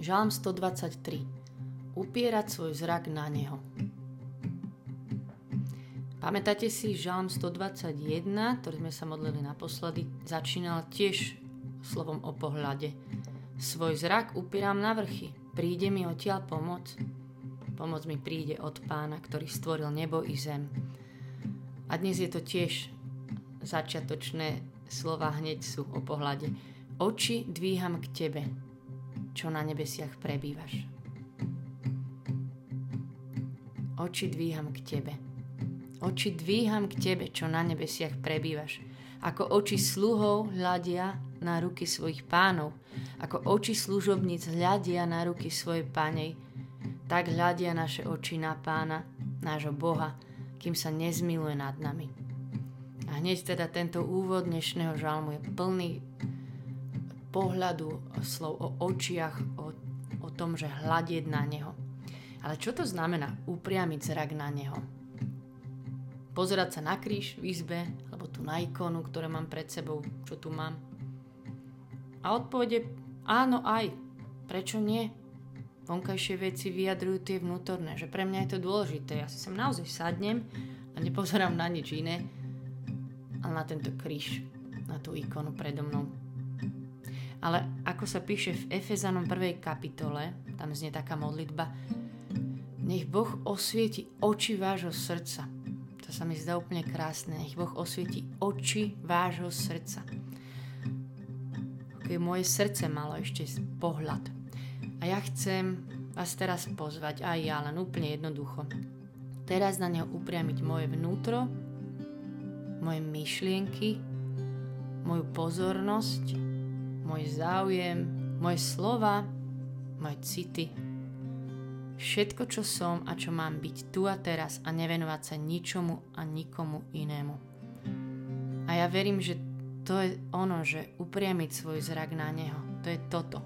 Žalm 123. Upierať svoj zrak na Neho. Pamätáte si, Žalm 121, ktorý sme sa modlili naposledy, začínal tiež slovom o pohľade. Svoj zrak upieram na vrchy. Príde mi odtiaľ pomoc. Pomoc mi príde od pána, ktorý stvoril nebo i zem. A dnes je to tiež začiatočné slova hneď sú o pohľade. Oči dvíham k tebe, čo na nebesiach prebývaš. Oči dvíham k tebe. Oči dvíham k tebe, čo na nebesiach prebývaš. Ako oči sluhov hľadia na ruky svojich pánov. Ako oči služobníc hľadia na ruky svojej pánej. Tak hľadia naše oči na pána, nášho Boha, kým sa nezmiluje nad nami. A hneď teda tento úvod dnešného žalmu je plný pohľadu slov o očiach, o, o tom, že hľadieť na Neho. Ale čo to znamená upriamiť zrak na Neho? Pozerať sa na kríž v izbe, alebo tu na ikonu, ktoré mám pred sebou, čo tu mám. A odpovede áno aj. Prečo nie? Vonkajšie veci vyjadrujú tie vnútorné, že pre mňa je to dôležité. Ja si sem naozaj sadnem a nepozerám na nič iné, ale na tento kríž, na tú ikonu predo mnou. Ale ako sa píše v Efezanom 1. kapitole, tam znie taká modlitba, nech Boh osvieti oči vášho srdca. To sa mi zdá úplne krásne. Nech Boh osvieti oči vášho srdca. Keď moje srdce malo ešte pohľad. A ja chcem vás teraz pozvať, aj ja, len úplne jednoducho. Teraz na neho upriamiť moje vnútro, moje myšlienky, moju pozornosť, môj záujem, moje slova, moje city, všetko, čo som a čo mám byť tu a teraz a nevenovať sa ničomu a nikomu inému. A ja verím, že to je ono, že upriamiť svoj zrak na Neho. To je toto.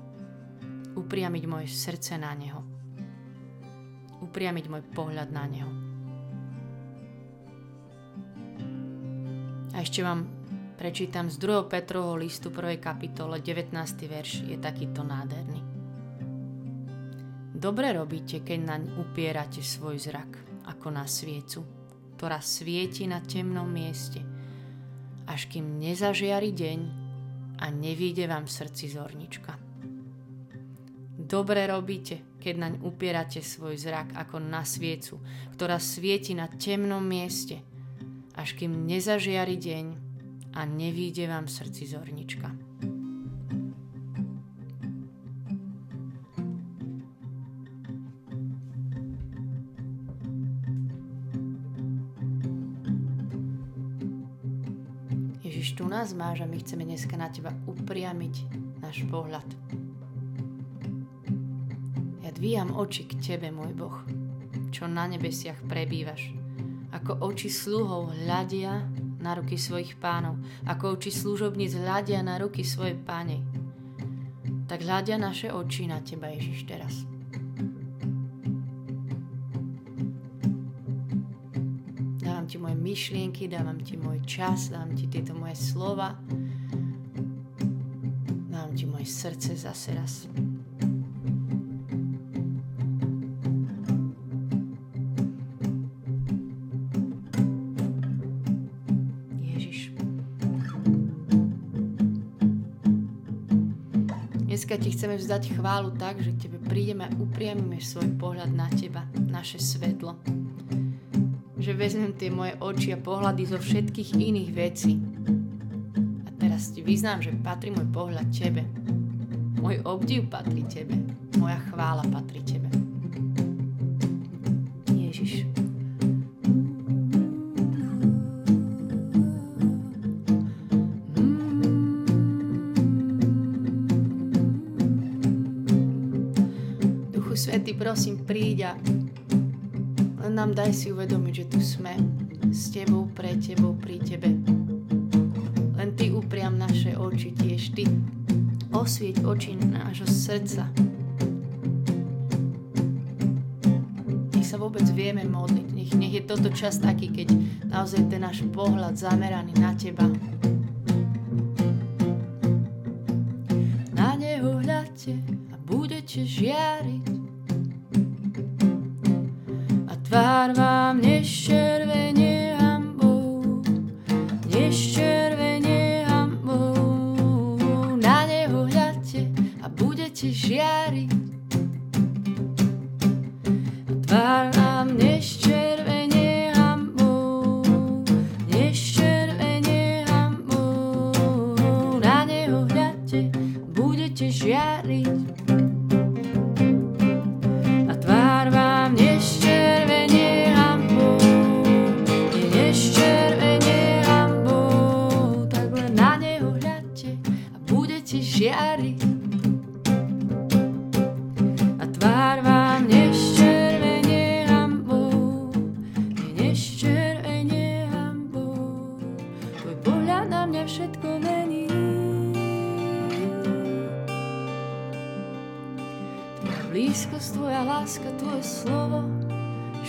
Upriamiť moje srdce na Neho. Upriamiť môj pohľad na Neho. A ešte vám prečítam z 2. Petrovho listu 1. kapitole 19. verš. Je takýto nádherný. Dobre robíte, keď naň upierate svoj zrak, ako na sviecu, ktorá svieti na temnom mieste, až kým nezažiari deň a nevíde vám v srdci zornička. Dobre robíte, keď naň upierate svoj zrak ako na sviecu, ktorá svieti na temnom mieste, až kým nezažiari deň a nevíde vám srdci zornička. Ježiš, tu nás máš a my chceme dneska na teba upriamiť náš pohľad. Ja dvíjam oči k tebe, môj Boh, čo na nebesiach prebývaš. Ako oči sluhov hľadia na ruky svojich pánov, ako oči služobníc hľadia na ruky svojej pánej. Tak hľadia naše oči na teba, Ježiš, teraz. ti moje myšlienky, dávam ti môj čas, dávam ti tieto moje slova, dávam ti moje srdce zase raz. Dneska ti chceme vzdať chválu tak, že tebe prídeme a upriamime svoj pohľad na teba, naše svetlo že vezmem tie moje oči a pohľady zo všetkých iných vecí. A teraz ti vyznám, že patrí môj pohľad tebe. Môj obdiv patrí tebe. Moja chvála patrí tebe. Prosím, príď a nám daj si uvedomiť, že tu sme s Tebou, pre Tebou, pri Tebe. Len Ty upriam naše oči tiež, Ty osvieť oči nášho srdca. Nech sa vôbec vieme modliť. Nech, nech je toto čas taký, keď naozaj ten náš pohľad zameraný na Teba. Na Neho hľadte a budete žiariť. Tvár vám neščervenie hambou, neščervenie hambou. Na neho hľadte a budete žiariť. Tvár vám neščervenie hambou, neščervenie hambou. Na neho hľadte, budete žiariť.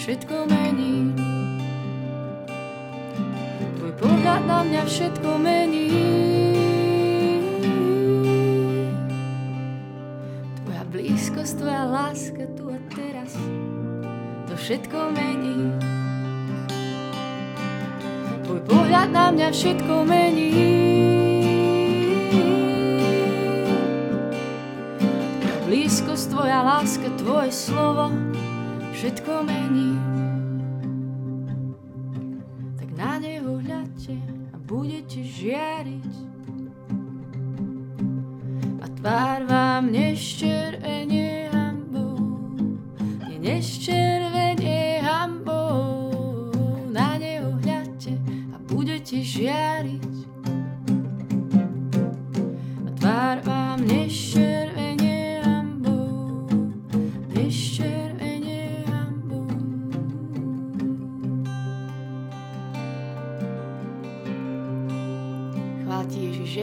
Všetko mení. Tvoj pohľad na mňa všetko mení. Tvoja blízkosť, tvoja láska, tu a teraz, to všetko mení. Tvoj pohľad na mňa všetko mení. Tvoja blízkosť, tvoja láska, tvoje slovo, všetko mení.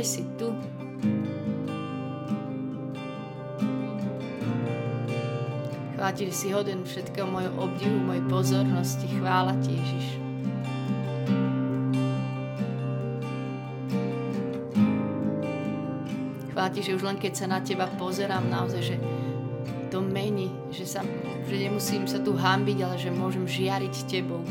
Že si tu. Chvála ti, že si hoden všetkého mojho obdivu, mojej pozornosti. Chvála ti, Ježiš. Chvála že už len keď sa na teba pozerám, naozaj, že to mení, že, sa, že nemusím sa tu hambiť, ale že môžem žiariť tebou.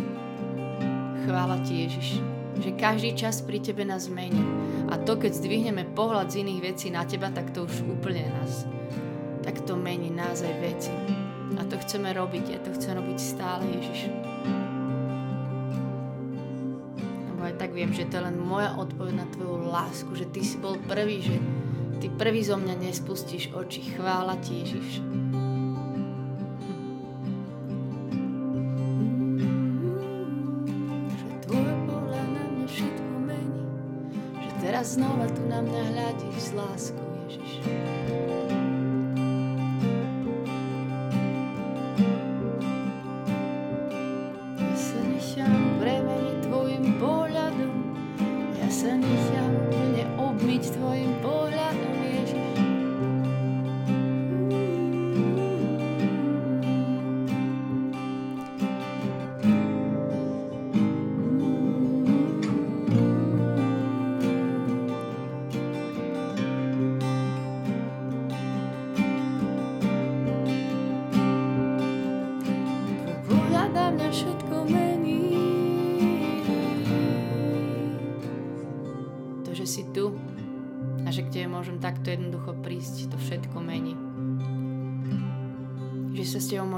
Chvála ti, Ježiš, že každý čas pri tebe nás mení. A to, keď zdvihneme pohľad z iných vecí na teba, tak to už úplne nás tak to mení nás aj veci. A to chceme robiť, ja to chcem robiť stále, Ježiš. Lebo aj tak viem, že to je len moja odpoveď na tvoju lásku, že ty si bol prvý, že ty prvý zo mňa nespustíš oči. Chvála ti, Ježiš. Znova tu na mňa hľadíš s láskou, Ježiš.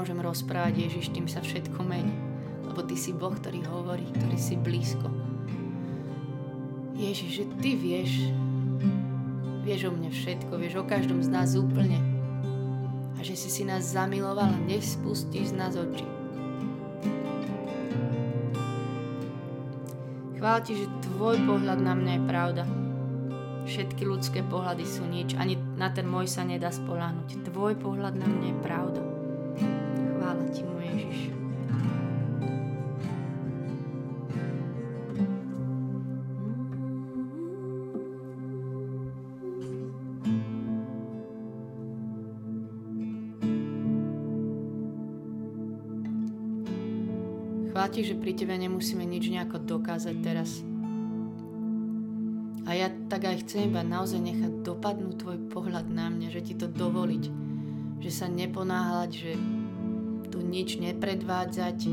Môžem rozprávať, Ježiš, tým sa všetko mení. Lebo ty si Boh, ktorý hovorí, ktorý si blízko. Ježiš, že ty vieš, vieš o mne všetko, vieš o každom z nás úplne. A že si si nás zamiloval a nespustíš z nás oči. Chvála ti, že tvoj pohľad na mňa je pravda. Všetky ľudské pohľady sú nič, ani na ten môj sa nedá spoláhnuť. Tvoj pohľad na mňa je pravda. Chvála ti, môj Ježiš. Chvála ti, že pri tebe nemusíme nič nejako dokázať teraz. A ja tak aj chcem iba naozaj nechať dopadnúť tvoj pohľad na mňa, že ti to dovoliť. že sa neponáhľať, že tu nič nepredvádzať.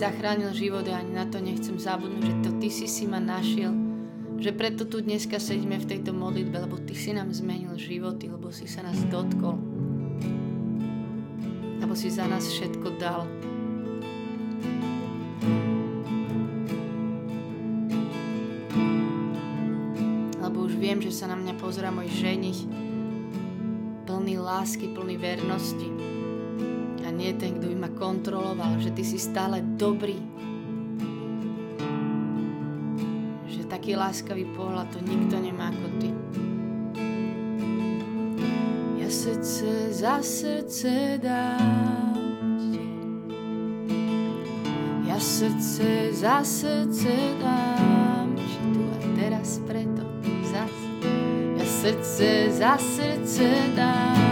Zachránil život a ani na to nechcem zabudnúť, že to Ty si si ma našiel, že preto tu dneska sedíme v tejto modlitbe, lebo Ty si nám zmenil životy, lebo si sa nás dotkol, lebo si za nás všetko dal. Lebo už viem, že sa na mňa pozera môj ženich, plný lásky, plný vernosti nie ten, kto by ma kontroloval, že ty si stále dobrý. Že taký láskavý pohľad to nikto nemá ako ty. Ja srdce za srdce dám. Ja srdce za srdce dám ti tu a teraz preto zas. Ja srdce za srdce dám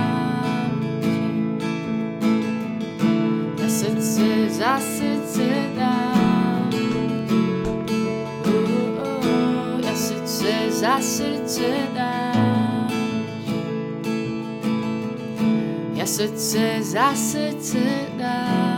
za srdce dám. Oh, ja srdce za srdce dám. Ja srdce za srdce dám.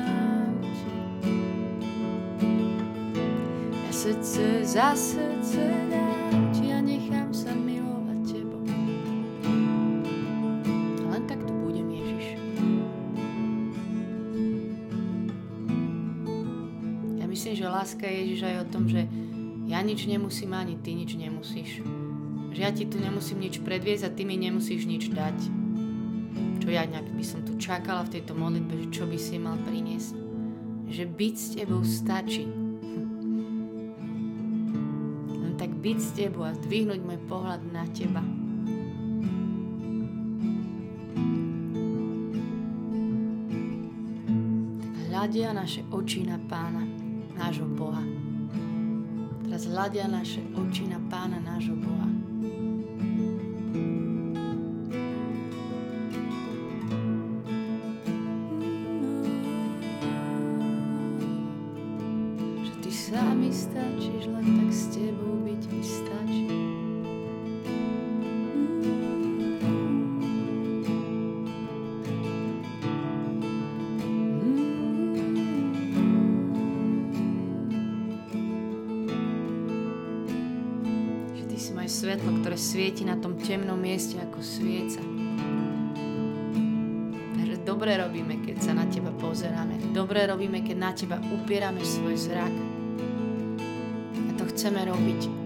za srdce dám ti a nechám sa milovať tebou. Len tak tu budem, Ježiš. Ja myslím, že láska Ježiš aj o tom, že ja nič nemusím, ani ty nič nemusíš. Že ja ti tu nemusím nič predviesť a ty mi nemusíš nič dať čo ja nejak by som tu čakala v tejto modlitbe, že čo by si mal priniesť. Že byť s tebou stačí. Byť s tebou a zdvihnúť môj pohľad na teba. hľadia naše oči na pána, nášho Boha. Teraz hľadia naše oči na pána, nášho Boha. Svetlo, ktoré svieti na tom temnom mieste ako svieca. Dobre robíme, keď sa na teba pozeráme. Dobre robíme, keď na teba upierame svoj zrak. A to chceme robiť.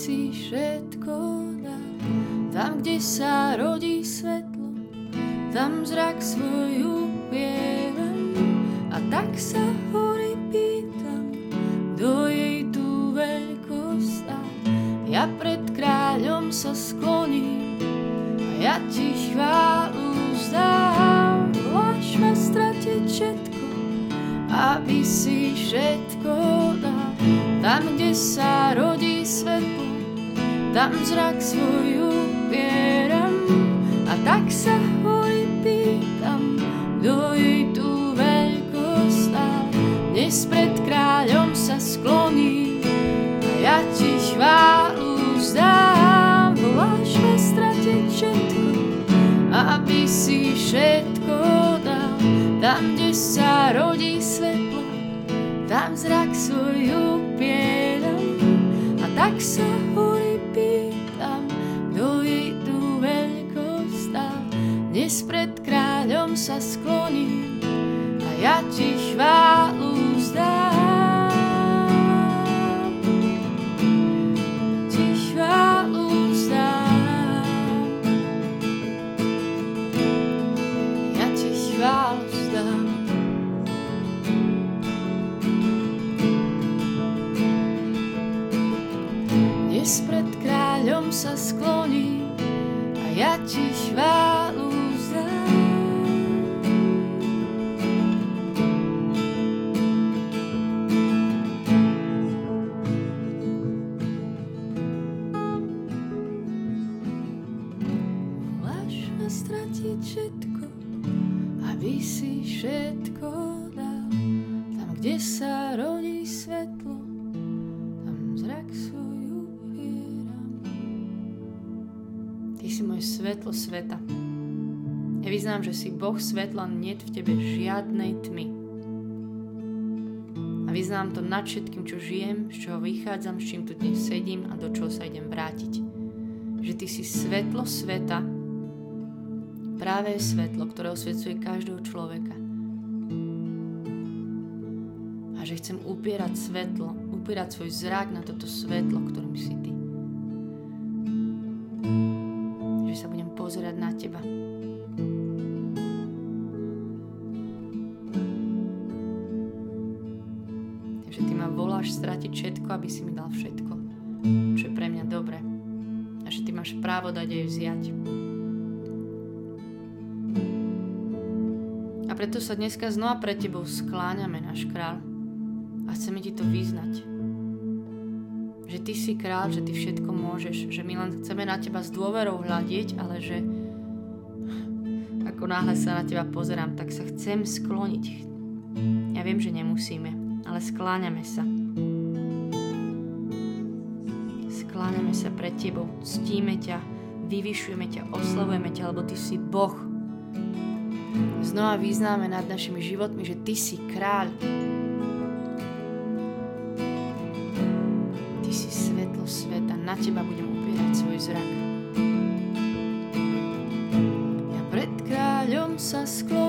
Si všetko dal. Tam, kde sa rodí svetlo, tam zrak svoju upieram. A tak sa hory pýtam, kto jej tú veľkosť dá. Ja pred kráľom sa skloním a ja ti chválu vzdám. Voláš ma stratiť všetko, aby si všetko dal. Tam, kde sa rodí svetlo, tam zrak svoju upieram a tak sa hory pýtam, kto jej tú veľkosť dal. Dnes pred kráľom sa skloní a ja ti chválu vzdám. Voláš ma stratiť všetko, aby si všetko dal. Tam, kde sa rodí svetlo, dnes pred kráľom sa skloním a ja ti chválu vzdám. Ti chválu vzdám. Ja ti chválu vzdám. Dnes pred kráľom sa skloním a ja ti chválu svetlo sveta. Ja vyznám, že si Boh svetla, nie v tebe žiadnej tmy. A vyznám to nad všetkým, čo žijem, z čoho vychádzam, s čím tu dnes sedím a do čoho sa idem vrátiť. Že ty si svetlo sveta, práve svetlo, ktoré osvecuje každého človeka. A že chcem upierať svetlo, upierať svoj zrak na toto svetlo, ktorým si ty. Aby si mi dal všetko, čo je pre mňa dobré. A že ty máš právo dať jej vziať. A preto sa dneska znova pred tebou skláňame, náš král. A chceme ti to vyznať že ty si král, že ty všetko môžeš, že my len chceme na teba s dôverou hľadiť, ale že ako náhle sa na teba pozerám, tak sa chcem skloniť. Ja viem, že nemusíme, ale skláňame sa. Skláňame sa pred tebou, ctíme ťa, vyvyšujeme ťa, oslavujeme ťa, lebo ty si Boh. Znova vyznáme nad našimi životmi, že ty si kráľ, na teba budem upierať svoj zrak. Ja pred kráľom sa skloním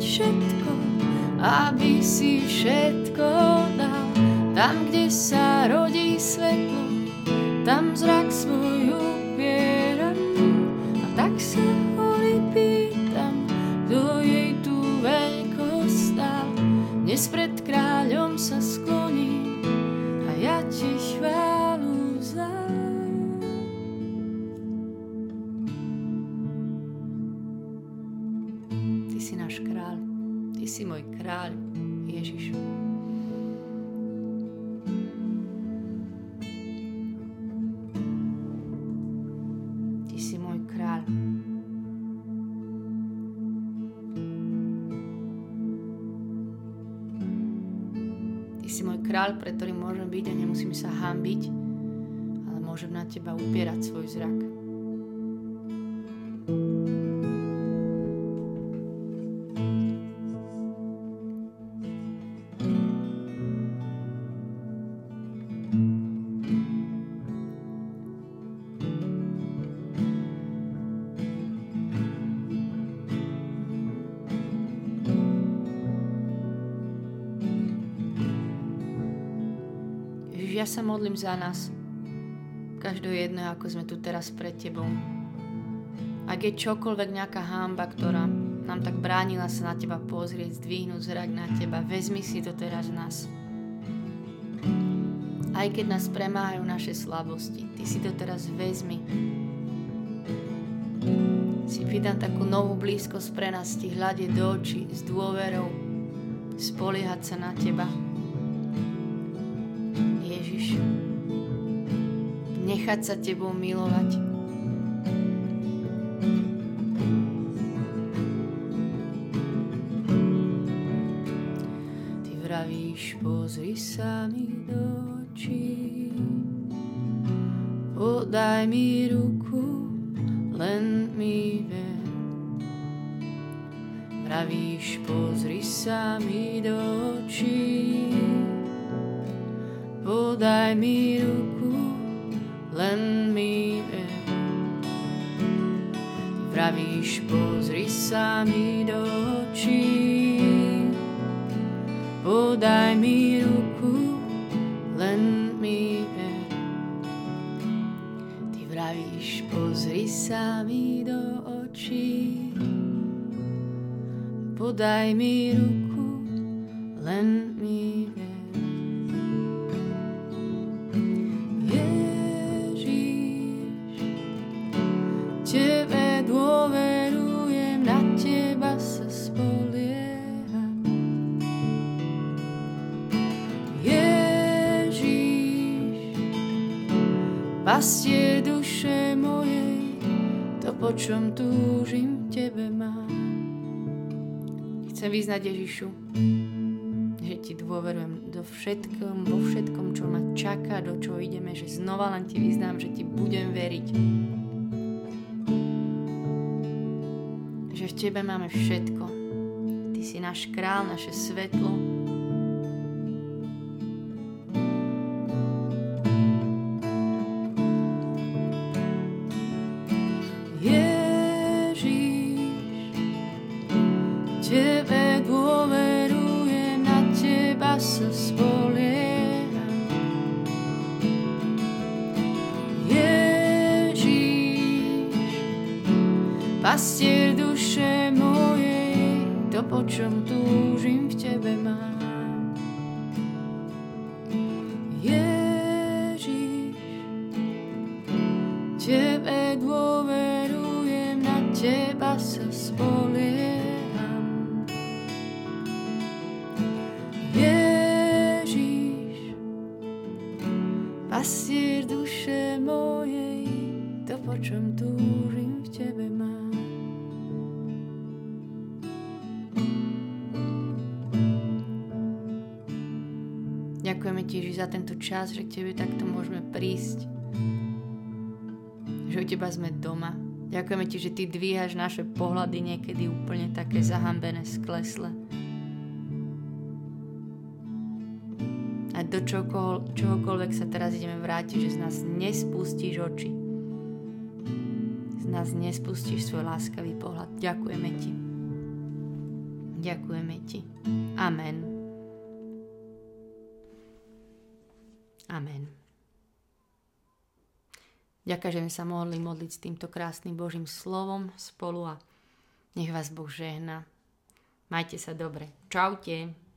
všetko, aby si všetko dal. Tam, kde sa rodí svetlo, kráľ, pre ktorý môžem byť a nemusím sa hambiť, ale môžem na teba upierať svoj zrak. Sa modlím za nás. Každého jedného, ako sme tu teraz pred Tebou. Ak je čokoľvek nejaká hámba, ktorá nám tak bránila sa na Teba pozrieť, zdvihnúť zrak na Teba, vezmi si to teraz z nás. Aj keď nás premáhajú naše slabosti, Ty si to teraz vezmi. Si vydám takú novú blízkosť pre nás, Ti hľadie do očí s dôverou, spoliehať sa na Teba. Nechať sa tebou milovať. Ty vravíš, pozri sa mi do očí, podaj mi ruku, len mi ver. Vravíš, pozri sa mi do očí, podaj mi ruku, len mi. Ty vravíš, pozri sa mi do očí, podaj mi ruku, len ver. Ty vravíš, pozri sa mi do očí, podaj mi ruku, len mi ver. pastier duše mojej, to po čom túžim tebe mám. Chcem vyznať Ježišu, že ti dôverujem do všetkom, vo všetkom, čo ma čaká, do čoho ideme, že znova len ti vyznám, že ti budem veriť. Že v tebe máme všetko. Ty si náš král, naše svetlo, pastier duše mojej, to po čom túžim v tebe mám. Ježiš, tebe dôverujem, na teba čom túžim v tebe mám. Ďakujeme ti, že za tento čas, že k tebe takto môžeme prísť. Že u teba sme doma. Ďakujeme ti, že ty dvíhaš naše pohľady niekedy úplne také zahambené, sklesle. A do čokoľ, čohokoľvek sa teraz ideme vrátiť, že z nás nespustíš oči. Nás nespustíš svoj láskavý pohľad. Ďakujeme ti. Ďakujeme ti. Amen. Amen. Ďakujem, že sme sa mohli modliť s týmto krásnym Božím slovom spolu a nech vás Boh žehna. Majte sa dobre. Čaute.